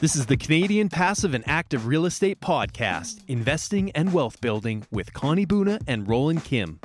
This is the Canadian Passive and Active Real Estate Podcast, Investing and Wealth Building with Connie Buna and Roland Kim.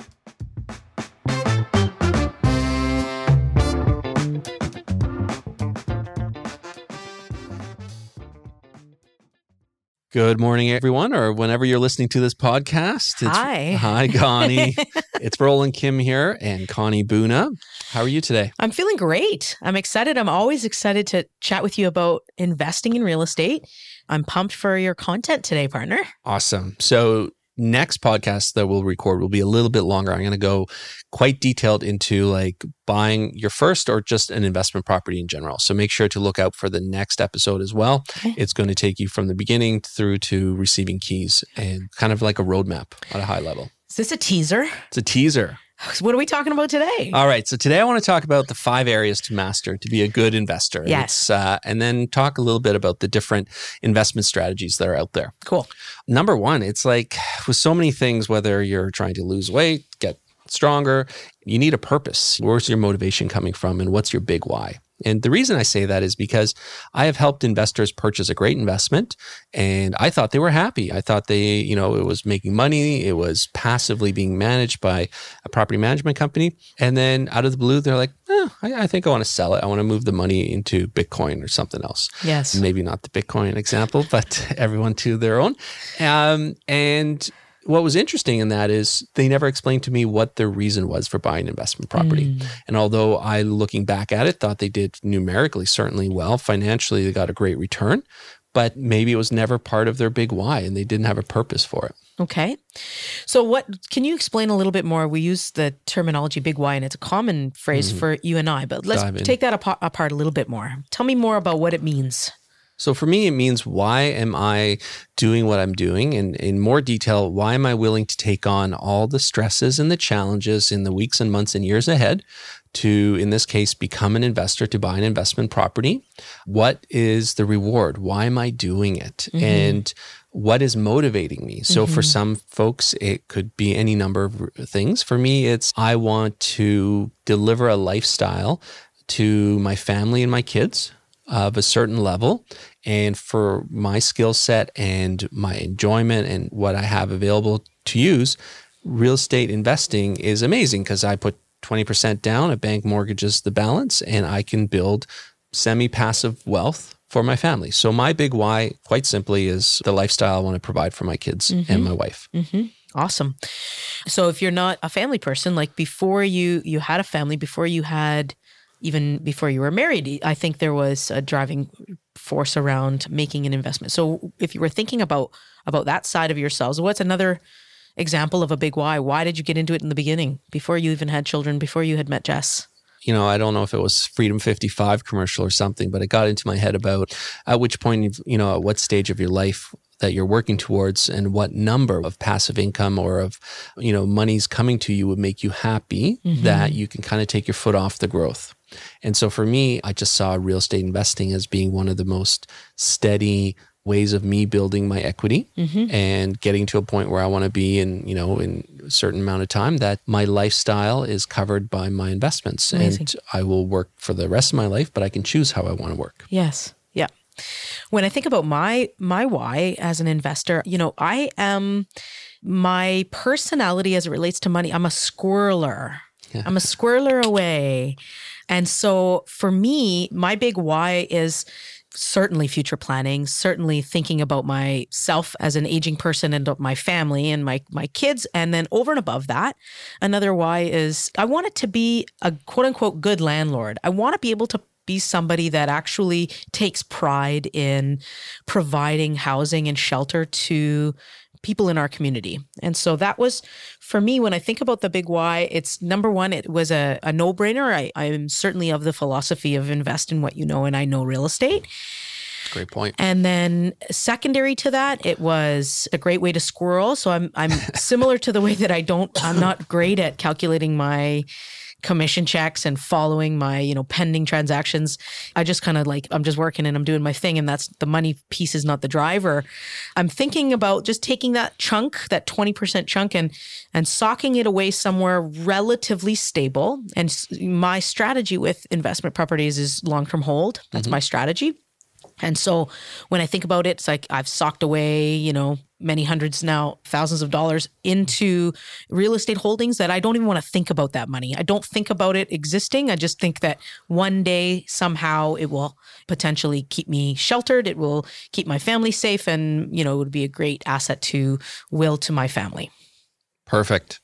Good morning, everyone, or whenever you're listening to this podcast. It's, Hi. Hi, Connie. it's Roland Kim here and Connie Buna. How are you today? I'm feeling great. I'm excited. I'm always excited to chat with you about investing in real estate. I'm pumped for your content today, partner. Awesome. So, next podcast that we'll record will be a little bit longer. I'm going to go quite detailed into like buying your first or just an investment property in general. So, make sure to look out for the next episode as well. Okay. It's going to take you from the beginning through to receiving keys and kind of like a roadmap at a high level. Is this a teaser? It's a teaser. What are we talking about today? All right. So today I want to talk about the five areas to master to be a good investor. Yes. Uh, and then talk a little bit about the different investment strategies that are out there. cool. Number one, it's like with so many things, whether you're trying to lose weight, get stronger, you need a purpose. Where's your motivation coming from and what's your big why? And the reason I say that is because I have helped investors purchase a great investment and I thought they were happy. I thought they, you know, it was making money, it was passively being managed by a property management company. And then out of the blue, they're like, eh, I, I think I want to sell it. I want to move the money into Bitcoin or something else Yes. maybe not the Bitcoin example, but everyone to their own. Um, and what was interesting in that is they never explained to me what their reason was for buying investment property. Mm. And although I, looking back at it, thought they did numerically certainly well, financially they got a great return, but maybe it was never part of their big why and they didn't have a purpose for it. Okay. So, what can you explain a little bit more? We use the terminology big why, and it's a common phrase for you and I, but let's. In. take that apart, apart a little bit more. Tell me more about what it means. So for me, it means why am I doing what I'm doing? And in more detail, why am I willing to take on all the stresses and the challenges in the weeks and months and years ahead to, in this case, become an investor to buy an investment property? What is the reward? Why am I doing it? Mm-hmm. And what is motivating me? So for mm-hmm. some folks, it could be any number of things. For me, it's I want to deliver a lifestyle to my family and my kids of a certain level. And for my skill set and my enjoyment and what I have available to use, real estate investing is amazing because I put 20% down, a bank mortgages the balance, and I can build semi passive wealth for my family. So, my big why, quite simply, is the lifestyle I want to provide for my kids and my wife. hmm Awesome. So if you're not a family person, like before you you had a family, before you had even before you were married, I think there was a driving force around making an investment. So if you were thinking about about that side of yourselves, what's another example of a big why? Why did you get into it in the beginning, before you even had children, before you had met Jess? you know, I don't know if it was Freedom 55 commercial or something, but it got into my head about at which point, you know, at what stage of your life that you're working towards and what number of passive income or of, you know, money's coming to you would make you happy mm-hmm. that you can kind of take your foot off the growth. And so for me, I just saw real estate investing as being one of the most steady ways of me building my equity mm-hmm. and getting to a point where I want to be in, you know, in a certain amount of time that my lifestyle is covered by my investments Amazing. and I will work for the rest of my life, but I can choose how I want to work. Yes. Yeah. When I think about my my why as an investor, you know, I am my personality as it relates to money, I'm a squirreler. Yeah. I'm a squirreler away. And so for me, my big why is certainly future planning, certainly thinking about myself as an aging person and my family and my my kids and then over and above that, another why is I want it to be a quote unquote good landlord. I want to be able to be somebody that actually takes pride in providing housing and shelter to people in our community. And so that was for me when I think about the big why, it's number one, it was a, a no-brainer. I, I'm certainly of the philosophy of invest in what you know and I know real estate. Great point. And then secondary to that, it was a great way to squirrel. So I'm I'm similar to the way that I don't I'm not great at calculating my commission checks and following my, you know, pending transactions. I just kind of like I'm just working and I'm doing my thing and that's the money piece is not the driver. I'm thinking about just taking that chunk, that 20% chunk and and socking it away somewhere relatively stable. And my strategy with investment properties is long-term hold. That's mm-hmm. my strategy. And so when I think about it, it's like I've socked away, you know, many hundreds now, thousands of dollars into real estate holdings that I don't even want to think about that money. I don't think about it existing. I just think that one day somehow it will potentially keep me sheltered. It will keep my family safe and, you know, it would be a great asset to will to my family. Perfect.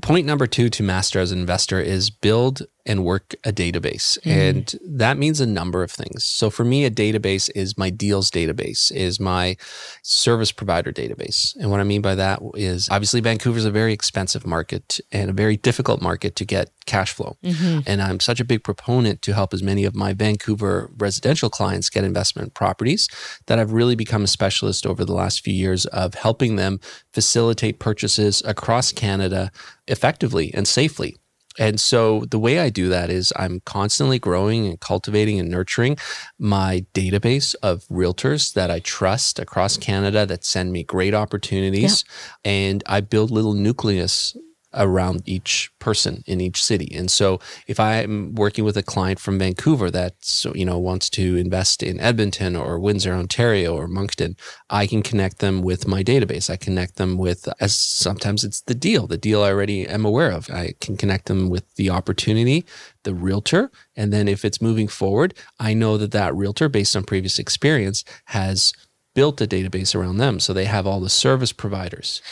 Point number two to master as an investor is build and work a database. Mm. And that means a number of things. So for me, a database is my deals database, is my service provider database. And what I mean by that is obviously Vancouver is a very expensive market and a very difficult market to get cash flow. Mm-hmm. And I'm such a big proponent to help as many of my Vancouver residential clients get investment properties that I've really become a specialist over the last few years of helping them facilitate purchases across Canada effectively and safely. And so the way I do that is I'm constantly growing and cultivating and nurturing my database of realtors that I trust across Canada that send me great opportunities. Yeah. And I build little nucleus around each person in each city. And so if I'm working with a client from Vancouver that you know wants to invest in Edmonton or Windsor, Ontario or Moncton, I can connect them with my database. I connect them with as sometimes it's the deal, the deal I already am aware of. I can connect them with the opportunity, the realtor, and then if it's moving forward, I know that that realtor based on previous experience has built a database around them. So they have all the service providers.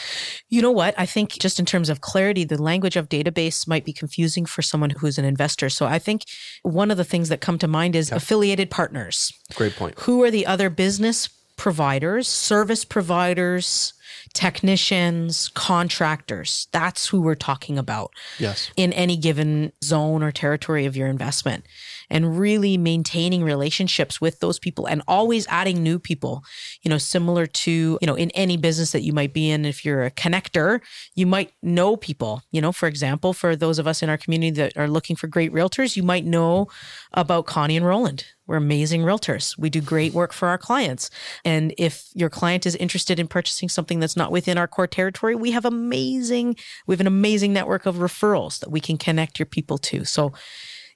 You know what? I think just in terms of clarity, the language of database might be confusing for someone who's an investor. So I think one of the things that come to mind is affiliated partners. Great point. Who are the other business providers, service providers, technicians, contractors. That's who we're talking about. Yes. In any given zone or territory of your investment and really maintaining relationships with those people and always adding new people, you know, similar to, you know, in any business that you might be in, if you're a connector, you might know people, you know, for example, for those of us in our community that are looking for great realtors, you might know about Connie and Roland. We're amazing realtors. We do great work for our clients. And if your client is interested in purchasing something that's not within our core territory, we have amazing, we have an amazing network of referrals that we can connect your people to. So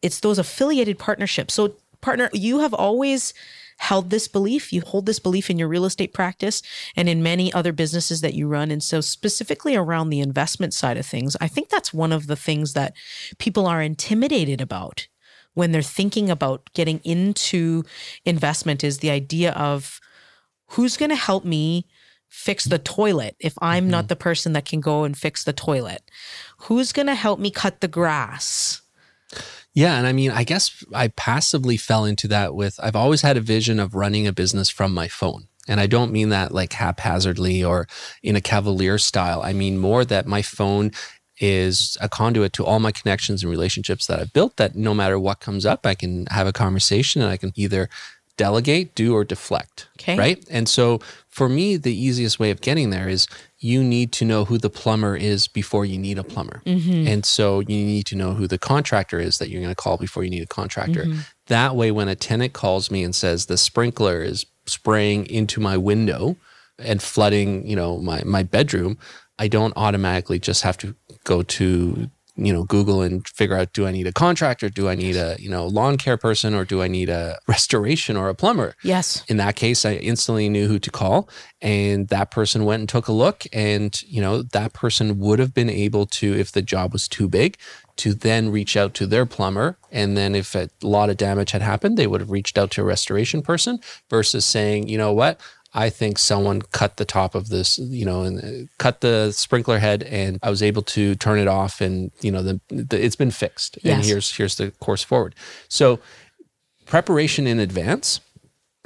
it's those affiliated partnerships. So, partner, you have always held this belief. You hold this belief in your real estate practice and in many other businesses that you run. And so, specifically around the investment side of things, I think that's one of the things that people are intimidated about when they're thinking about getting into investment is the idea of who's going to help me fix the toilet if I'm mm-hmm. not the person that can go and fix the toilet? Who's going to help me cut the grass? Yeah. And I mean, I guess I passively fell into that with I've always had a vision of running a business from my phone. And I don't mean that like haphazardly or in a cavalier style. I mean more that my phone is a conduit to all my connections and relationships that I've built that no matter what comes up, I can have a conversation and I can either delegate, do, or deflect. Okay. Right. And so for me, the easiest way of getting there is you need to know who the plumber is before you need a plumber. Mm-hmm. And so you need to know who the contractor is that you're going to call before you need a contractor. Mm-hmm. That way, when a tenant calls me and says the sprinkler is spraying into my window and flooding, you know, my, my bedroom, I don't automatically just have to go to you know google and figure out do i need a contractor do i need a you know lawn care person or do i need a restoration or a plumber? Yes. In that case i instantly knew who to call and that person went and took a look and you know that person would have been able to if the job was too big to then reach out to their plumber. And then if a lot of damage had happened they would have reached out to a restoration person versus saying you know what I think someone cut the top of this, you know, and cut the sprinkler head, and I was able to turn it off, and you know, the, the it's been fixed, yes. and here's here's the course forward. So, preparation in advance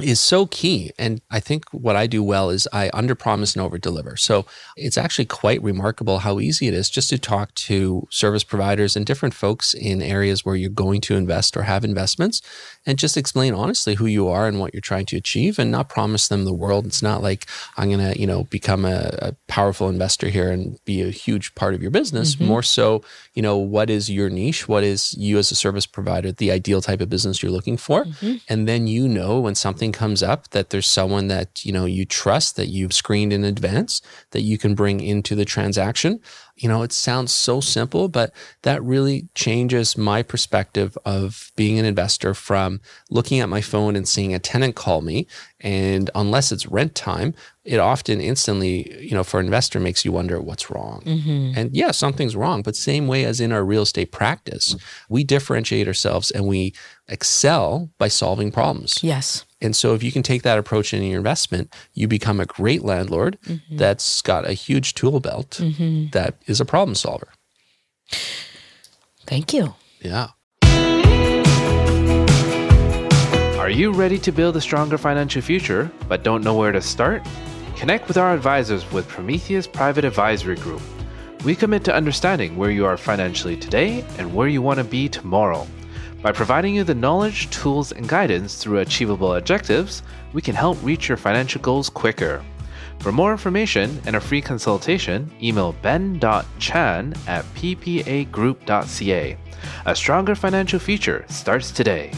is so key. And I think what I do well is I under promise and over deliver. So it's actually quite remarkable how easy it is just to talk to service providers and different folks in areas where you're going to invest or have investments and just explain honestly who you are and what you're trying to achieve and not promise them the world. It's not like I'm going to, you know, become a, a, powerful investor here and be a huge part of your business. Mm-hmm. More so, you know, what is your niche? What is you as a service provider, the ideal type of business you're looking for? Mm-hmm. And then you know when something something comes up that there's someone that you know you trust that you've screened in advance that you can bring into the transaction you know, it sounds so simple, but that really changes my perspective of being an investor from looking at my phone and seeing a tenant call me. And unless it's rent time, it often instantly, you know, for an investor makes you wonder what's wrong. Mm-hmm. And yeah, something's wrong, but same way as in our real estate practice, we differentiate ourselves and we excel by solving problems. Yes. And so if you can take that approach in your investment, you become a great landlord mm-hmm. that's got a huge tool belt mm-hmm. that is a problem solver. Thank you. Yeah. Are you ready to build a stronger financial future but don't know where to start? Connect with our advisors with Prometheus Private Advisory Group. We commit to understanding where you are financially today and where you want to be tomorrow. By providing you the knowledge, tools, and guidance through achievable objectives, we can help reach your financial goals quicker. For more information and a free consultation, email ben.chan at ppagroup.ca. A stronger financial future starts today.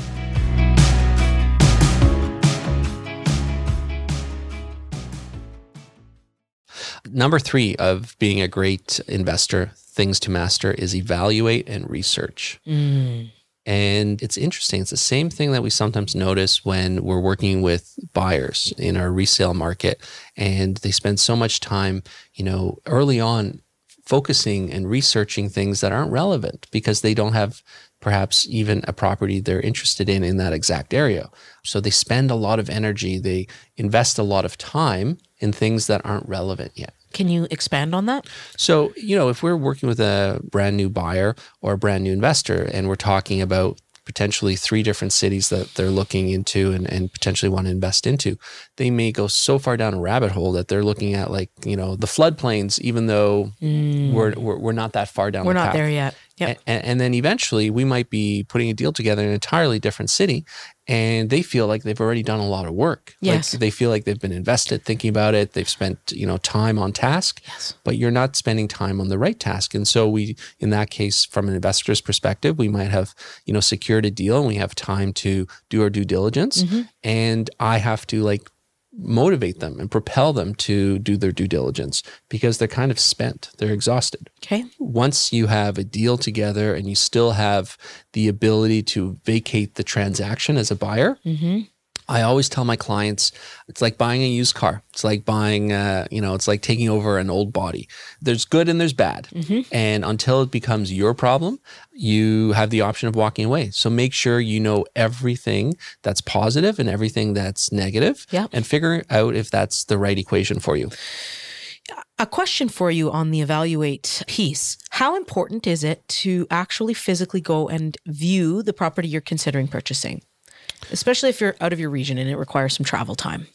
Number three of being a great investor, things to master, is evaluate and research. Mm. And it's interesting. It's the same thing that we sometimes notice when we're working with buyers in our resale market. And they spend so much time, you know, early on focusing and researching things that aren't relevant because they don't have perhaps even a property they're interested in in that exact area. So they spend a lot of energy, they invest a lot of time in things that aren't relevant yet. Can you expand on that? So, you know, if we're working with a brand new buyer or a brand new investor and we're talking about potentially three different cities that they're looking into and, and potentially want to invest into, they may go so far down a rabbit hole that they're looking at like, you know, the floodplains, even though mm. we're, we're, we're, not that far down we're not path. there yet. Yep. And, and, then eventually we might be putting a deal together in an entirely different city and they feel like they've already done a lot of work. Yes. Like they feel like they've been invested thinking about it. They've spent, you know, time on task. Yes. But you're not spending time on the right task. And so we in that case from an investor's perspective, we might have, you know, secured a deal and we have time to do our due diligence mm-hmm. and I have to like motivate them and propel them to do their due diligence because they're kind of spent. They're exhausted. Okay. Once you have a deal together and you still have the ability to vacate the transaction as a buyer, mm-hmm. I always tell my clients it's like buying a used car. It's like buying, uh, you know, it's like taking over an old body. There's good and there's bad. Mm-hmm. And until it becomes your problem, you have the option of walking away. So make sure you know everything that's positive and everything that's negative yep. and figure out if that's the right equation for you. A question for you on the evaluate piece. How important is it to actually physically go and view the property you're considering purchasing? Especially if you're out of your region and it requires some travel time.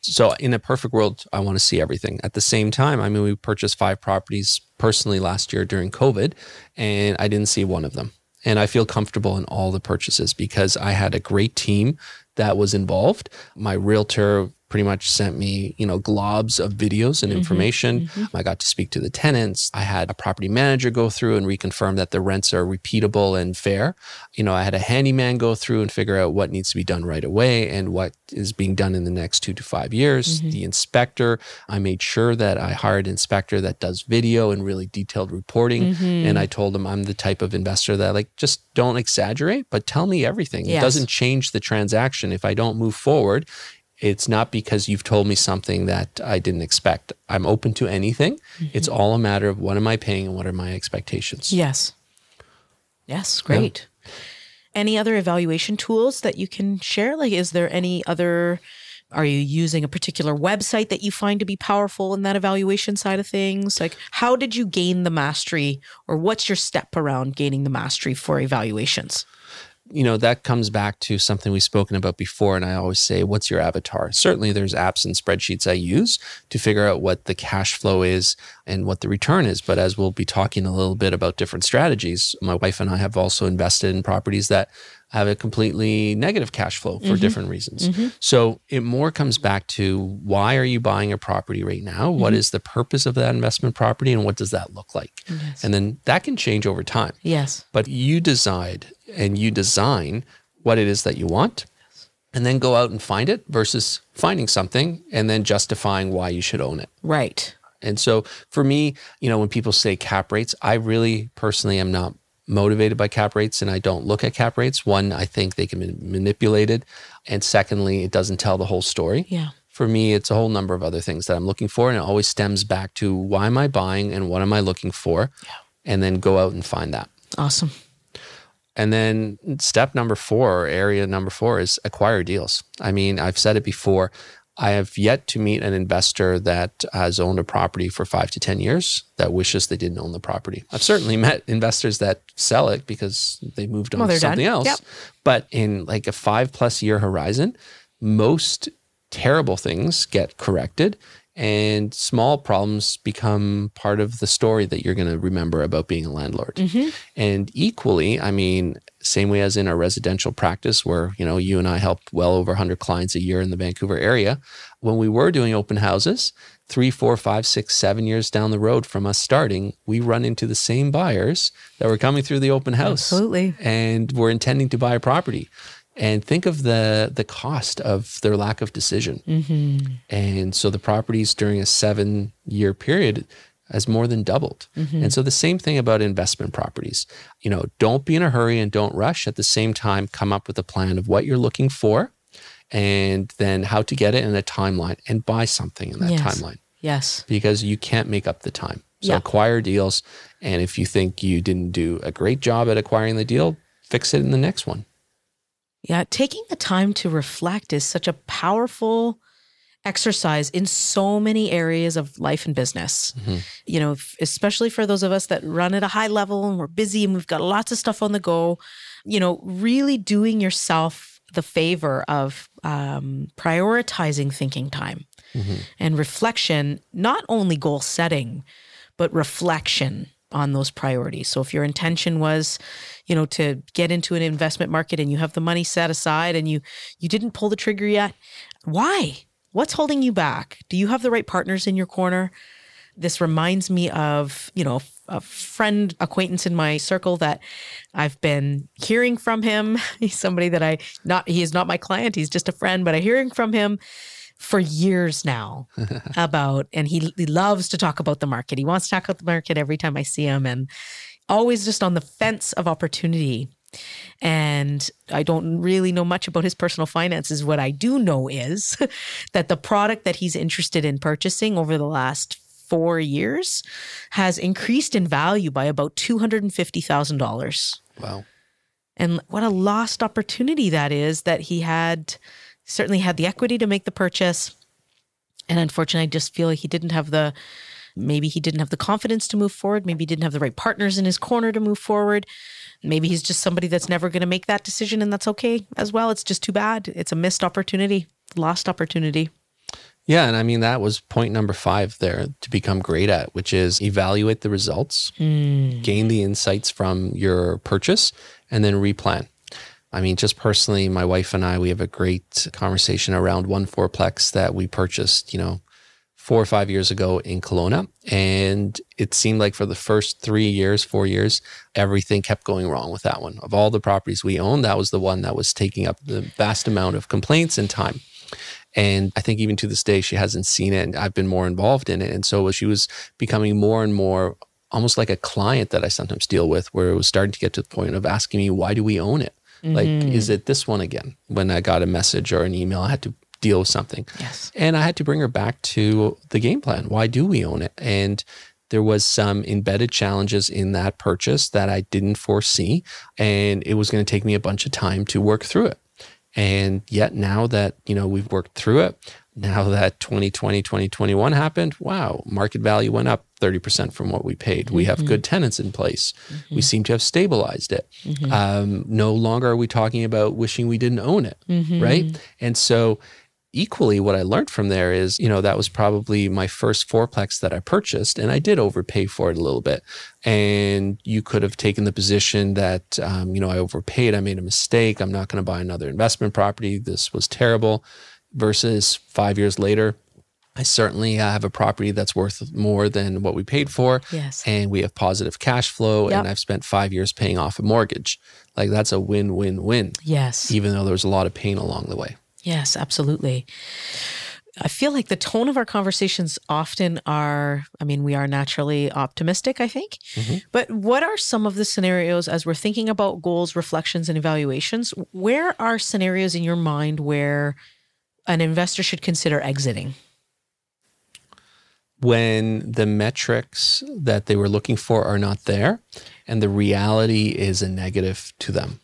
So, in a perfect world, I want to see everything. At the same time, I mean, we purchased five properties personally last year during COVID, and I didn't see one of them. And I feel comfortable in all the purchases because I had a great team that was involved. My realtor pretty much sent me, you know, globs of videos and mm-hmm. information. Mm-hmm. I got to speak to the tenants. I had a property manager go through and reconfirm that the rents are repeatable and fair. You know, I had a handyman go through and figure out what needs to be done right away and what is being done in the next two to five years. Mm-hmm. The inspector, I made sure that I hired an inspector that does video and really detailed reporting. Mm-hmm. And I told him I'm the type of investor that like just don't exaggerate, but tell me everything. Yes. It doesn't change the transaction if I don't move forward it's not because you've told me something that I didn't expect. I'm open to anything. Mm-hmm. It's all a matter of what am I paying and what are my expectations. Yes. Yes, great. Yeah. Any other evaluation tools that you can share? Like, is there any other? Are you using a particular website that you find to be powerful in that evaluation side of things? Like, how did you gain the mastery, or what's your step around gaining the mastery for evaluations? You know, that comes back to something we've spoken about before. And I always say, what's your avatar? Certainly, there's apps and spreadsheets I use to figure out what the cash flow is and what the return is. But as we'll be talking a little bit about different strategies, my wife and I have also invested in properties that have a completely negative cash flow for mm-hmm. different reasons. Mm-hmm. So it more comes back to why are you buying a property right now? Mm-hmm. What is the purpose of that investment property and what does that look like? Yes. And then that can change over time. Yes. But you decide and you design what it is that you want. Yes. and then go out and find it versus finding something and then justifying why you should own it. Right. And so for me, you know, when people say cap rates, I really personally am not motivated by cap rates and I don't look at cap rates. One, I think they can be manipulated. And secondly, it doesn't tell the whole story. Yeah. For me, it's a whole number of other things that I'm looking for. And it always stems back to why am I buying and what am I looking for? Yeah. And then go out and find that. Awesome. And then step number four, area number four, is acquire deals. I mean, I've said it before. I have yet to meet an investor that has owned a property for five to 10 years that wishes they didn't own the property. I've certainly met investors that sell it because they moved on Well, to something done. else. Yep. But in like a five plus year horizon, most terrible things get corrected and small problems become part of the story that you're going to remember about being a landlord. Mm-hmm. And equally, I mean, same way as in our residential practice where, you know, you and I helped well over 100 clients a year in the Vancouver area. When we were doing open houses, three, four, five, six, seven years down the road from us starting, we run into the same buyers that were coming through the open house Absolutely. and were intending to buy a property. And think of the the cost of their lack of decision. Mm-hmm. And so the properties during a seven year period has more than doubled. Mm-hmm. And so the same thing about investment properties. You know, don't be in a hurry and don't rush. At the same time, come up with a plan of what you're looking for and then how to get it in a timeline and buy something in that Yes. timeline Yes. because you can't make up the time. So Yeah. acquire deals. And if you think you didn't do a great job at acquiring the deal, fix it in the next one. Yeah, taking the time to reflect is such a powerful exercise in so many areas of life and business. You know, especially for those of us that run at a high level and we're busy and we've got lots of stuff on the go, you know, really doing yourself the favor of um, prioritizing thinking time and reflection, not only goal setting, but reflection on those priorities. So if your intention was, you know, to get into an investment market and you have the money set aside and you you didn't pull the trigger yet, why? What's holding you back? Do you have the right partners in your corner? This reminds me of, you know, a friend acquaintance in my circle that I've been hearing from him. He's somebody that I not he is not my client, he's just a friend, but I'm hearing from him for years now about and he, he loves to talk about the market. He wants to talk about the market every time I see him and always just on the fence of opportunity. And I don't really know much about his personal finances. What I do know is that the product that he's interested in purchasing over the last four years has increased in value by about $250,000. Wow. And what a lost opportunity that is that he had certainly had the equity to make the purchase. And unfortunately, I just feel like he didn't have the maybe he didn't have the confidence to move forward. Maybe he didn't have the right partners in his corner to move forward. Maybe he's just somebody that's never going to make that decision, and that's okay as well. It's just too bad. It's a missed opportunity, lost opportunity. Yeah. And I mean, that was point number five there to become great at, which is evaluate the results, hmm. gain the insights from your purchase, and then replan. I mean, just personally, my wife and I, we have a great conversation around one fourplex that we purchased, you know, four or five years ago in Kelowna. And it seemed like for the first three years, four years, everything kept going wrong with that one. Of all the properties we owned, that was the one that was taking up the vast amount of complaints and time. And I think even to this day, she hasn't seen it. And I've been more involved in it. And so she was becoming more and more almost like a client that I sometimes deal with, where it was starting to get to the point of asking me, why do we own it? Like, mm-hmm. is it this one again? When I got a message or an email, I had to deal with something. Yes. And I had to bring her back to the game plan. Why do we own it? And there was some embedded challenges in that purchase that I didn't foresee. And it was going to take me a bunch of time to work through it. And yet now that, you know, we've worked through it, now that 2020, 2021 happened, wow, market value went up 30% from what we paid. We have good tenants in place. We seem to have stabilized it. Um, no longer are we talking about wishing we didn't own it, right? And so equally what I learned from there is, you know, that was probably my first fourplex that I purchased and I did overpay for it a little bit. And you could have taken the position that, um, you know, I overpaid, I made a mistake, I'm not going to buy another investment property, this was terrible, versus five years later, I certainly uh, have a property that's worth more than what we paid for. Yes. And we have positive cash flow Yep. and I've spent five years paying off a mortgage. Like that's a win, win, win Yes. even though there was a lot of pain along the way. Yes, absolutely. I feel like the tone of our conversations often are, I mean, we are naturally optimistic, I think. Mm-hmm. But what are some of the scenarios as we're thinking about goals, reflections, and evaluations? Where are scenarios in your mind where an investor should consider exiting? When the metrics that they were looking for are not there and the reality is a negative to them.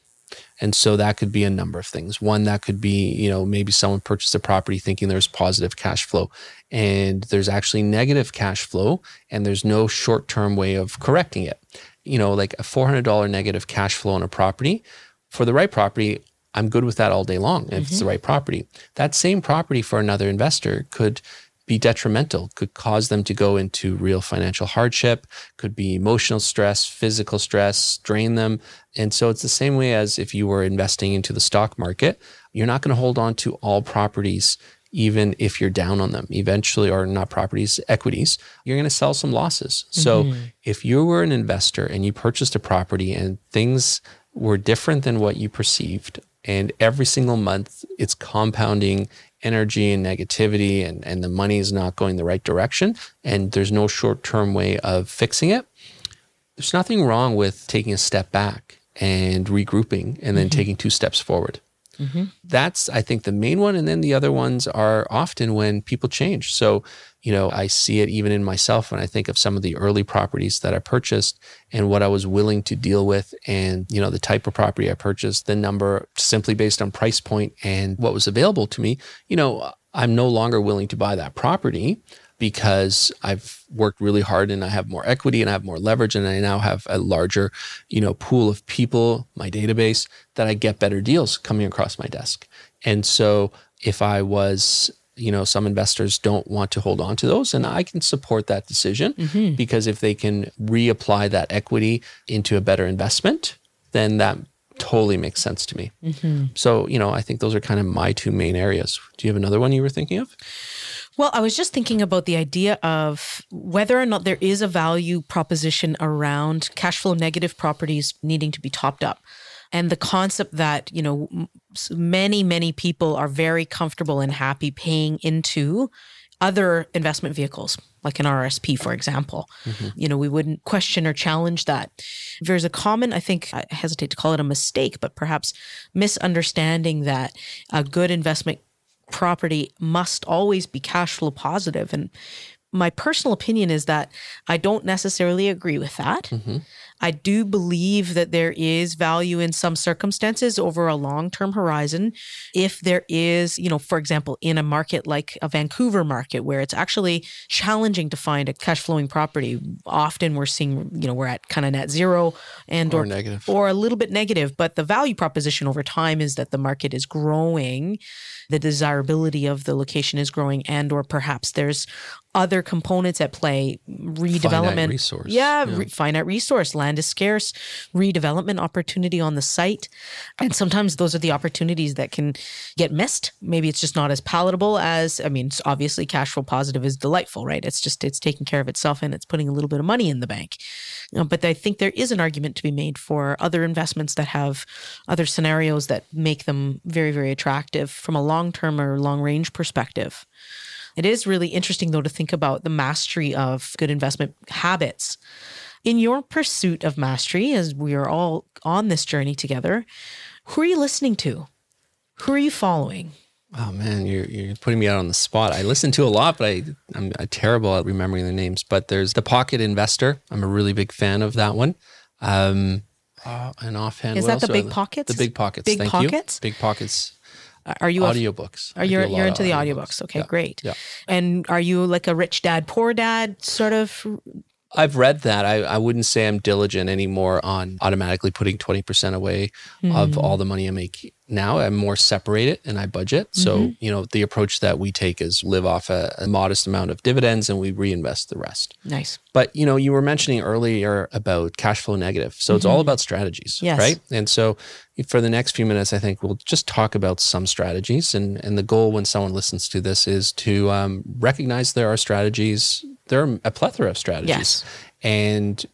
And so that could be a number of things. One, that could be, you know, maybe someone purchased a property thinking there's positive cash flow and there's actually negative cash flow and there's no short term way of correcting it. You know, like a $400 negative cash flow on a property for the right property, I'm good with that all day long if mm-hmm. it's the mm-hmm. right property. That same property for another investor could be detrimental, could cause them to go into real financial hardship, could be emotional stress, physical stress, drain them. And so it's the same way as if you were investing into the stock market. You're not going to hold on to all properties even if you're down on them eventually or not properties equities you're going to sell some losses so mm-hmm. if you were an investor and you purchased a property and things were different than what you perceived and every single month it's compounding energy and negativity and, and the money is not going the right direction and there's no short-term way of fixing it there's nothing wrong with taking a step back and regrouping and then mm-hmm. taking two steps forward mm-hmm. that's i think the main one and then the other ones are often when people change so you know, I see it even in myself when I think of some of the early properties that I purchased and what I was willing to deal with and, you know, the type of property I purchased, the number simply based on price point and what was available to me. You know, I'm no longer willing to buy that property because I've worked really hard and I have more equity and I have more leverage and I now have a larger, you know, pool of people, my database that I get better deals coming across my desk. And so if I was you know some investors don't want to hold on to those and i can support that decision mm-hmm. because if they can reapply that equity into a better investment then that totally makes sense to me mm-hmm. so you know i think those are kind of my two main areas do you have another one you were thinking of well, I was just thinking about the idea of whether or not there is a value proposition around cash flow negative properties needing to be topped up. And the concept that you know many many people are very comfortable and happy paying into other investment vehicles like an RSP for example. Mm-hmm. you know we wouldn't question or challenge that. There's a common i think i hesitate to call it a mistake but perhaps misunderstanding that a good investment property must always be cash flow positive and my personal opinion is that I don't necessarily agree with that. Mm-hmm. I do believe that there is value in some circumstances over a long term horizon. If there is, you know, for example, in a market like a Vancouver market where it's actually challenging to find a cash flowing property, often we're seeing, you know, we're at kind of net zero and or, or negative or a little bit negative. But the value proposition over time is that the market is growing, the desirability of the location is growing, and or perhaps there's other components at play redevelopment. finite resource. Yeah, yeah. Re- finite resource. Land is scarce. Redevelopment opportunity on the site. And sometimes those are the opportunities that can get missed. Maybe it's just not as palatable as i mean obviously cash flow positive is delightful right? It's just it's taking care of itself and it's putting a little bit of money in the bank. Uh, but i think there is an argument to be made for other investments that have other scenarios that make them very very attractive from a long term or long range perspective it is really interesting, though, to think about the mastery of good investment habits. In your pursuit of mastery, as we are all on this journey together, who are you listening to? Who are you following? Oh man, you're you're putting me out on the spot. I listen to a lot, but I I'm terrible at remembering the names. But there's the Pocket Investor. I'm a really big fan of that one. Um, uh, an offhand. Is that the big pockets? The big pockets. Big Thank pockets. You. Big pockets. Are you audiobooks? A, are you you're into the audiobooks? Okay, yeah. great. Yeah. And are you like a rich dad, poor dad sort of I've read that. I, I wouldn't say I'm diligent anymore on automatically putting 20% away mm. of hmm. all the money I make now. I'm more separated and I budget. Mm-hmm. So, you know, the approach that we take is live off a, a, modest amount of dividends and we reinvest the rest. Nice. But, you know, you were mentioning earlier about cash flow negative. So mm-hmm. it's all mm-hmm. about strategies, yes. right? And so for the next few minutes, I think we'll just talk about some strategies. And, and the goal when someone listens to this is to um, recognize there are strategies there are a plethora of strategies. Yes. And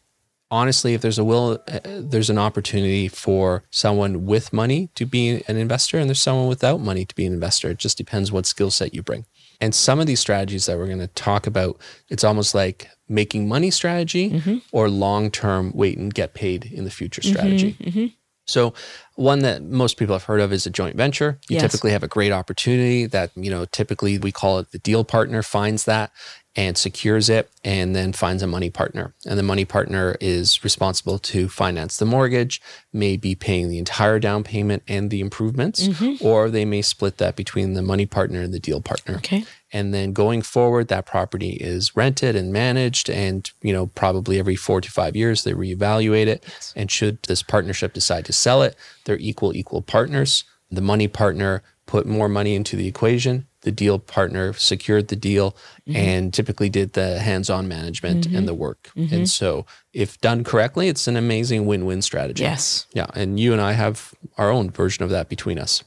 honestly, if there's a will, uh, there's an opportunity for someone with money to be an investor, and there's someone without money to be an investor. It just depends what skill set you bring. And some of these strategies that we're going to talk about, it's almost like making money strategy Mm-hmm. or long term wait and get paid in the future strategy. Mm-hmm. So one that most people have heard of is a joint venture. You Yes. typically have a great opportunity that, you know, typically we call it the deal partner finds that and secures it and then finds a money partner. And the money partner is responsible to finance the mortgage, may be paying the entire down payment and the improvements, Mm-hmm. or they may split that between the money partner and the deal partner. Okay. And then going forward, that property is rented and managed. And, you know, probably every four to five years, they reevaluate it. And should this partnership decide to sell it, they're equal, equal partners. The money partner put more money into the equation. The deal partner secured the deal mm-hmm. and typically did the hands on management mm-hmm. and the work. Mm-hmm. And so, if done correctly, it's an amazing win win strategy. Yes. Yeah. And you and I have our own version of that between us.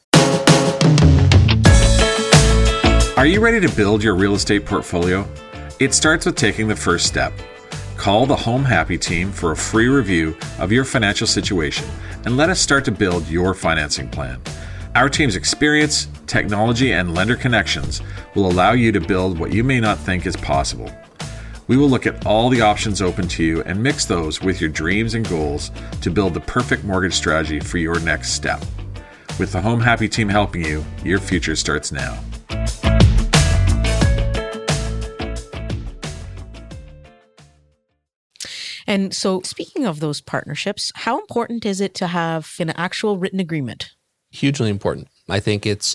Are you ready to build your real estate portfolio? It starts with taking the first step. Call the Home Happy team for a free review of your financial situation and let us start to build your financing plan. Our team's experience, technology, and lender connections will allow you to build what you may not think is possible. We will look at all the options open to you and mix those with your dreams and goals to build the perfect mortgage strategy for your next step. With the Home Happy team helping you, your future starts now. And so, speaking of those partnerships, how important is it to have an actual written agreement? Hugely important. I think it's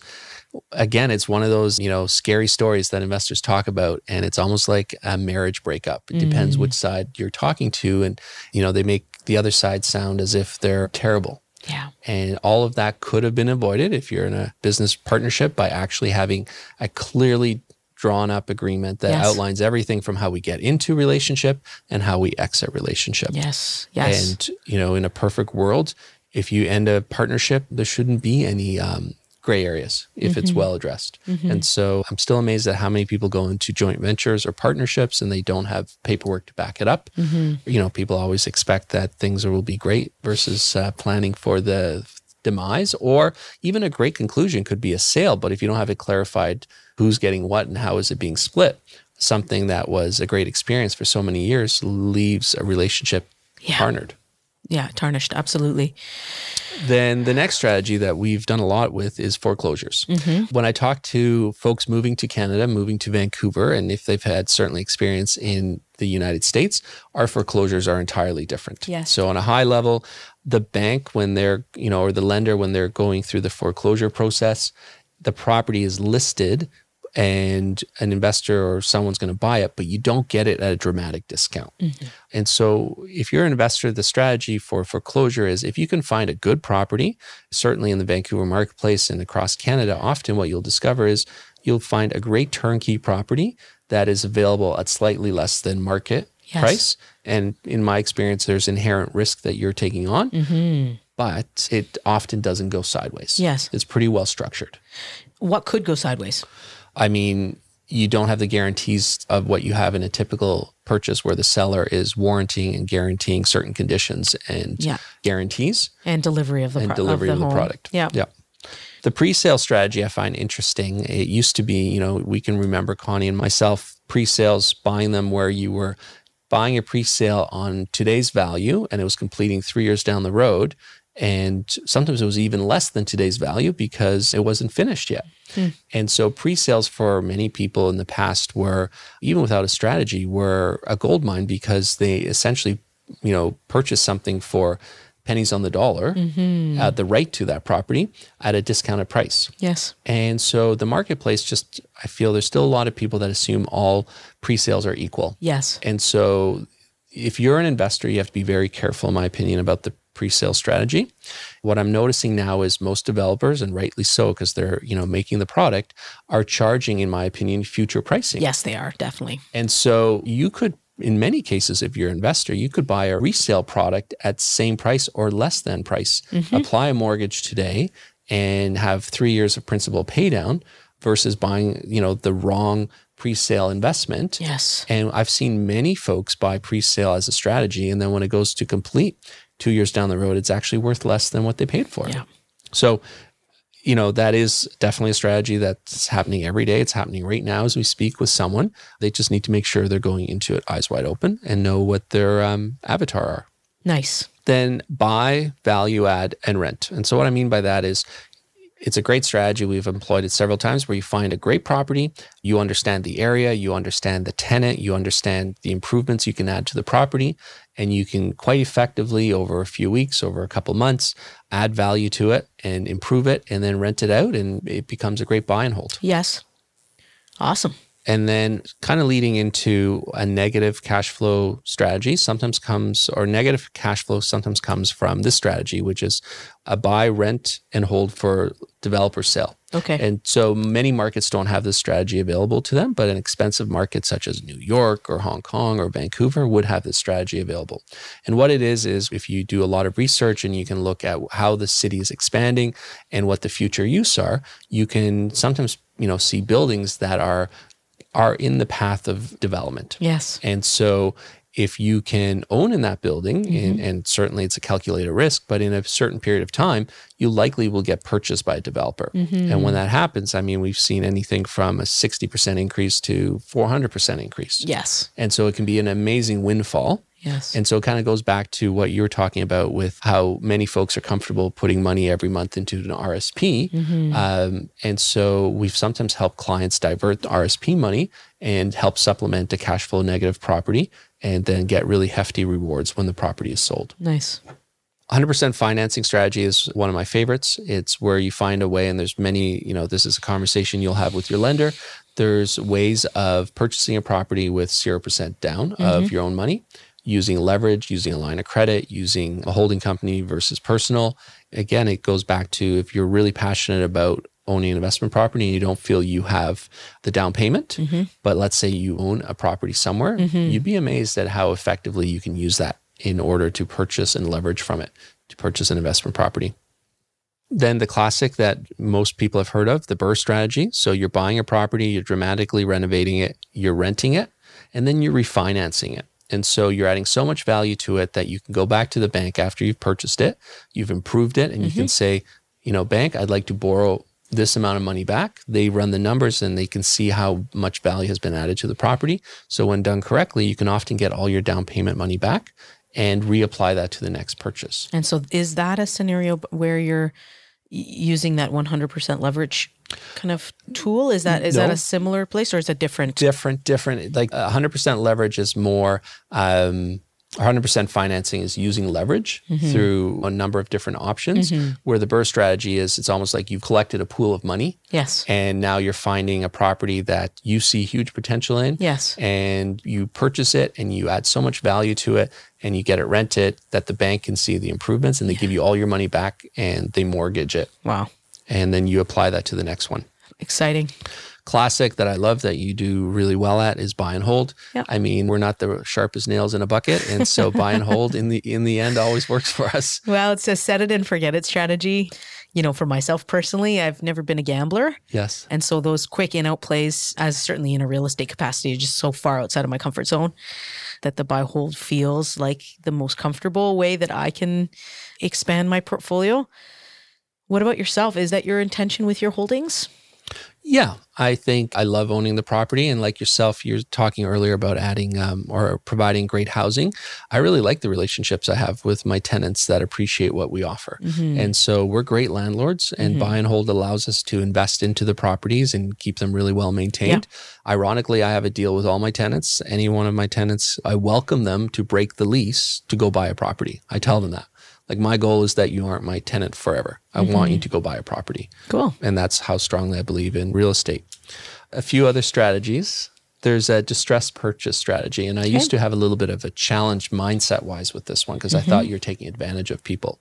again, it's one of those, you know, scary stories that investors talk about and it's almost like a marriage breakup. It depends mm. which side you're talking to and you know, they make the other side sound as if they're terrible. Yeah. And all of that could have been avoided if you're in a business partnership by actually having a clearly drawn up agreement that Yes. outlines everything from how we get into relationship and how we exit relationship. Yes. Yes. And, you know, in a perfect world, if you end a partnership, there shouldn't be any um, gray areas if it's well addressed. And so I'm still amazed at how many people go into joint ventures or partnerships and they don't have paperwork to back it up. You know, people always expect that things will be great versus uh, planning for the demise or even a great conclusion could be a sale but if you don't have it clarified who's getting what and how is it being split something that was a great experience for so many years leaves a relationship Yeah. partnered yeah. Tarnished. Absolutely. then the next strategy that we've done a lot with is foreclosures. Mm-hmm. When I talk to folks moving to Canada, moving to Vancouver, and if they've had certainly experience in the United States, our foreclosures are entirely different. Yes. So on a high level, the bank when they're, you know, or the lender when they're going through the foreclosure process, the property is listed and an investor or someone's going to buy it, but you don't get it at a dramatic discount. Mm-hmm. And so, if you're an investor, the strategy for foreclosure is if you can find a good property, certainly in the Vancouver marketplace and across Canada, often what you'll discover is you'll find a great turnkey property that is available at slightly less than market Yes. price. And in my experience, there's inherent risk that you're taking on, mm-hmm. but it often doesn't go sideways. Yes. It's pretty well structured. What could go sideways? I mean, you don't have the guarantees of what you have in a typical purchase where the seller is warranting and guaranteeing certain conditions and Yeah. guarantees And delivery of the and pro- delivery of the, home. product. Yeah. Yeah. The pre-sale strategy I find interesting. It used to be, you know, we can remember Connie and myself pre-sales buying them where you were buying a pre-sale on today's value and it was completing 3 years down the road and sometimes it was even less than today's value because it wasn't finished yet. And so pre-sales for many people in the past were even without a strategy were a gold mine because they essentially, you know, purchased something for pennies on the dollar, uh, the right to that property at a discounted price. Yes. And so the marketplace just, I feel there's still a lot of people that assume all pre sales are equal. Yes. And so if you're an investor, you have to be very careful, in my opinion, about the pre-sale strategy. What I'm noticing now is most developers, and rightly so, because they're, you know, making the product, are charging, in my opinion, future pricing. Yes, they are definitely. And so you could, in many cases, if you're an investor, you could buy a resale product at same price or less than price. Mm-hmm. Apply a mortgage today and have three years of principal pay down versus buying, you know, the wrong pre-sale investment. Yes. And I've seen many folks buy pre-sale as a strategy, and then when it goes to complete two years down the road, it's actually worth less than what they paid for. Yeah. So, you know, that is definitely a strategy that's happening every day. It's happening right now as we speak with someone. They just need to make sure they're going into it eyes wide open and know what their um, avatar are. Nice. Then buy, value add, and rent. And so, what I mean by that is it's a great strategy. We've employed it several times where you find a great property, you understand the area, you understand the tenant, you understand the improvements you can add to the property, and you can quite effectively over a few weeks, over a couple months, add value to it and improve it and then rent it out and it becomes a great buy and hold. Yes. Awesome. And then kind of leading into a negative cash flow strategy sometimes comes, or negative cash flow sometimes comes from this strategy, which is a buy, rent, and hold for developer sale. Okay. And so many markets don't have this strategy available to them, but an expensive market such as New York or Hong Kong or Vancouver would have this strategy available. And what it is, is if you do a lot of research and you can look at how the city is expanding and what the future use are, you can sometimes, you know, see buildings that are are in the path of development. yes. And so if you can own in that building, Mm-hmm. and, and certainly it's a calculated risk, but in a certain period of time, you likely will get purchased by a developer. Mm-hmm. And when that happens, I mean, we've seen anything from a 60% increase to 400% increase. Yes. And so it can be an amazing windfall. Yes. And so it kind of goes back to what you were talking about with how many folks are comfortable putting money every month into an RSP. Mm-hmm. Um, and so we've sometimes helped clients divert the RSP money and help supplement a cash flow negative property and then get really hefty rewards when the property is sold. nice. 100% financing strategy is one of my favorites. It's where you find a way, and there's many, you know, this is a conversation you'll have with your lender. There's ways of purchasing a property with 0% down of your own money, using leverage, using a line of credit, using a holding company versus personal. Again, it goes back to if you're really passionate about owning an investment property and you don't feel you have the down payment, mm-hmm. but let's say you own a property somewhere, mm-hmm. you'd be amazed at how effectively you can use that in order to purchase and leverage from it to purchase an investment property. Then the classic that most people have heard of, the BRRRR strategy. So you're buying a property, you're dramatically renovating it, you're renting it, and then you're refinancing it. And so you're adding so much value to it that you can go back to the bank after you've purchased it, you've improved it, and you can mm-hmm. say, you know, bank, I'd like to borrow this amount of money back. They run the numbers and they can see how much value has been added to the property. So when done correctly, you can often get all your down payment money back and reapply that to the next purchase. And so is that a scenario where you're using that 100% leverage kind of tool? Is that is that a similar place or is it different? different, different. Like 100% leverage is more, um, 100% financing is using leverage through a number of different options. Where the BRRRR strategy is, it's almost like you've collected a pool of money yes. and now you're finding a property that you see huge potential in. Yes. And you purchase it and you add so much value to it and you get it rented that the bank can see the improvements and they give you all your money back and they mortgage it. Wow. And then you apply that to the next one Exciting. classic that I love that you do really well at is buy and hold. Yep. I mean, we're not the sharpest nails in a bucket, and so buy and hold in the in the end always works for us. Well, it's a set it and forget it strategy. You know, for myself personally, I've never been a gambler. Yes. And so those quick in out plays, as certainly in a real estate capacity, are just so far outside of my comfort zone that the buy hold feels like the most comfortable way that I can expand my portfolio. What about yourself? Is that your intention with your holdings? Yeah, I think I love owning the property, and like yourself, you're talking earlier about adding um, or providing great housing. I really like the relationships I have with my tenants that appreciate what we offer, and so we're great landlords. And buy and hold allows us to invest into the properties and keep them really well maintained. Ironically, I have a deal with all my tenants. Any one of my tenants, I welcome them to break the lease to go buy a property. I tell them that. Like my goal is that you aren't my tenant forever. I mm-hmm. want you to go buy a property. Cool. And that's how strongly I believe in real estate. A few other strategies. There's a distressed purchase strategy. And I used to have a little bit of a challenge mindset wise with this one because I thought mm-hmm. you're taking advantage of people.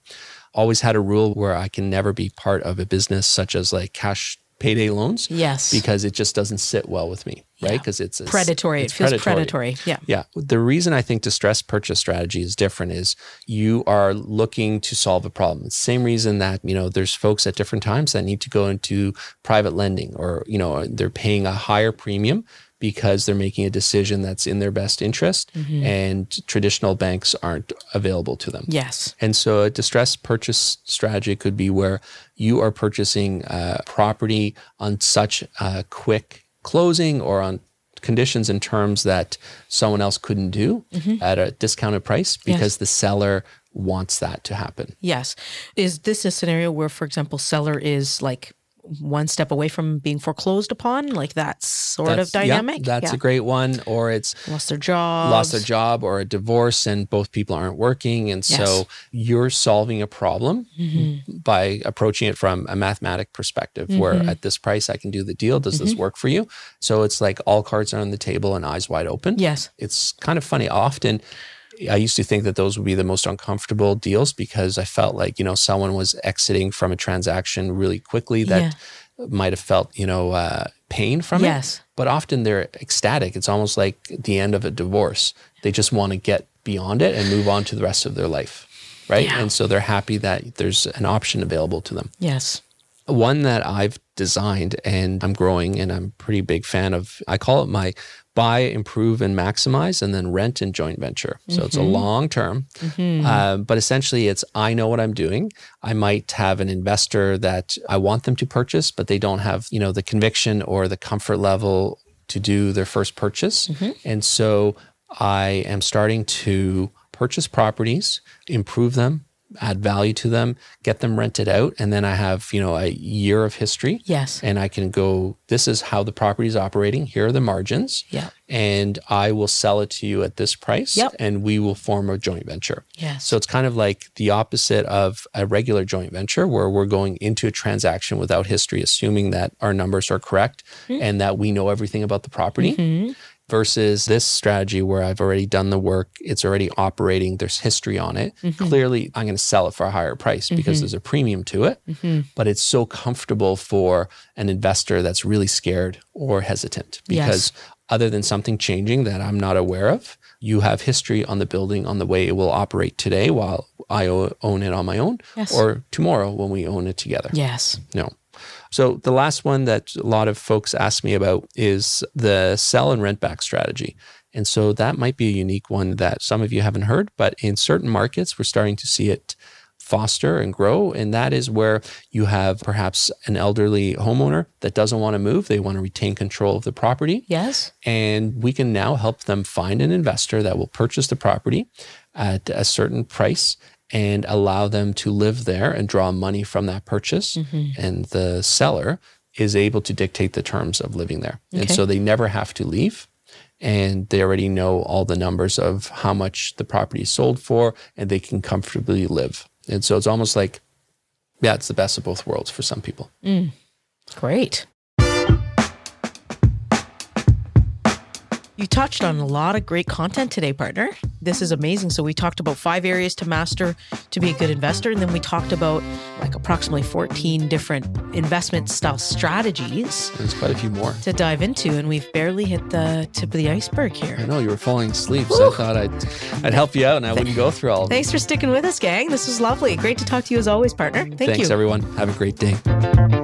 Always had a rule where I can never be part of a business such as like cash payday loans Yes. because it just doesn't sit well with me, right? Because it's, it's predatory. it's it feels predatory. Yeah. yeah. The reason I think distressed purchase strategy is different is you are looking to solve a problem. It's the same reason that, you know, there's folks at different times that need to go into private lending or, you know, they're paying a higher premium because they're making a decision that's in their best interest mm-hmm. and traditional banks aren't available to them. Yes. And so a distressed purchase strategy could be where you are purchasing a property on such a quick closing or on conditions and terms that someone else couldn't do mm-hmm. at a discounted price because the seller wants that to happen. Yes. Is this a scenario where, for example, seller is like one step away from being foreclosed upon? Like that sort of That's- yeah, dynamic? that's Yeah. a great one. Or it's Lost their job. lost their job or a divorce and both people aren't working. And so you're solving a problem Mm-hmm. by approaching it from a mathematic perspective where at this price I can do the deal. Does Mm-hmm. this work for you? So it's like all cards are on the table and eyes wide open. Yes. It's kind of funny. Often I used to think that those would be the most uncomfortable deals because I felt like, you know, someone was exiting from a transaction really quickly that might have felt, you know, uh, pain from it Yes. but often they're ecstatic. It's almost like the end of a divorce. They just want to get beyond it and move on to the rest of their life. Right. Yeah. And so they're happy that there's an option available to them. Yes. One that I've designed and I'm growing and I'm pretty big fan of, I call it my buy, improve, and maximize, and then rent and joint venture. So it's a mm-hmm. long term. Mm-hmm. Uh, but essentially, it's I know what I'm doing. I might have an investor that I want them to purchase, but they don't have, you know, the conviction or the comfort level to do their first purchase. Mm-hmm. And so I am starting to purchase properties, improve them, add value to them, get them rented out, and then I have, you know, a year of history. Yes. And I can go, this is how the property is operating. Here are the margins. Yeah. And I will sell it to you at this price. Yep. And we will form a joint venture. Yes. So it's kind of like the opposite of a regular joint venture where we're going into a transaction without history, assuming that our numbers are correct Hmm. and that we know everything about the property. Mm-hmm. Versus this strategy where I've already done the work, it's already operating, there's history on it. Mm-hmm. Clearly, I'm going to sell it for a higher price because there's a premium to it, Mm-hmm. but it's so comfortable for an investor that's really scared or hesitant Yes. because other than something changing that I'm not aware of, you have history on the building, on the way it will operate today while I own it on my own, Yes. or tomorrow when we own it together. Yes. No. So the last one that a lot of folks ask me about is the sell and rent back strategy. And so that might be a unique one that some of you haven't heard, but in certain markets, we're starting to see it foster and grow. And that is where you have perhaps an elderly homeowner that doesn't want to move. They want to retain control of the property. Yes. And we can now help them find an investor that will purchase the property at a certain price and allow them to live there and draw money from that purchase. Mm-hmm. And the seller is able to dictate the terms of living there. And so they never have to leave. And they already know all the numbers of how much the property is sold for, and they can comfortably live. And so it's almost like, yeah, it's the best of both worlds for some people. Mm. Great. You touched on a lot of great content today, partner. This is amazing. So, we talked about five areas to master to be a good investor. And then we talked about like approximately 14 different investment style strategies There's quite a few more. to dive into. And we've barely hit the tip of the iceberg here. I know you were falling asleep, so I thought I'd I'd help you out and I wouldn't go through all of. Thanks for sticking with us, gang. This was lovely. Great to talk to you as always, partner. Thank Thanks, you. everyone. Have a great day.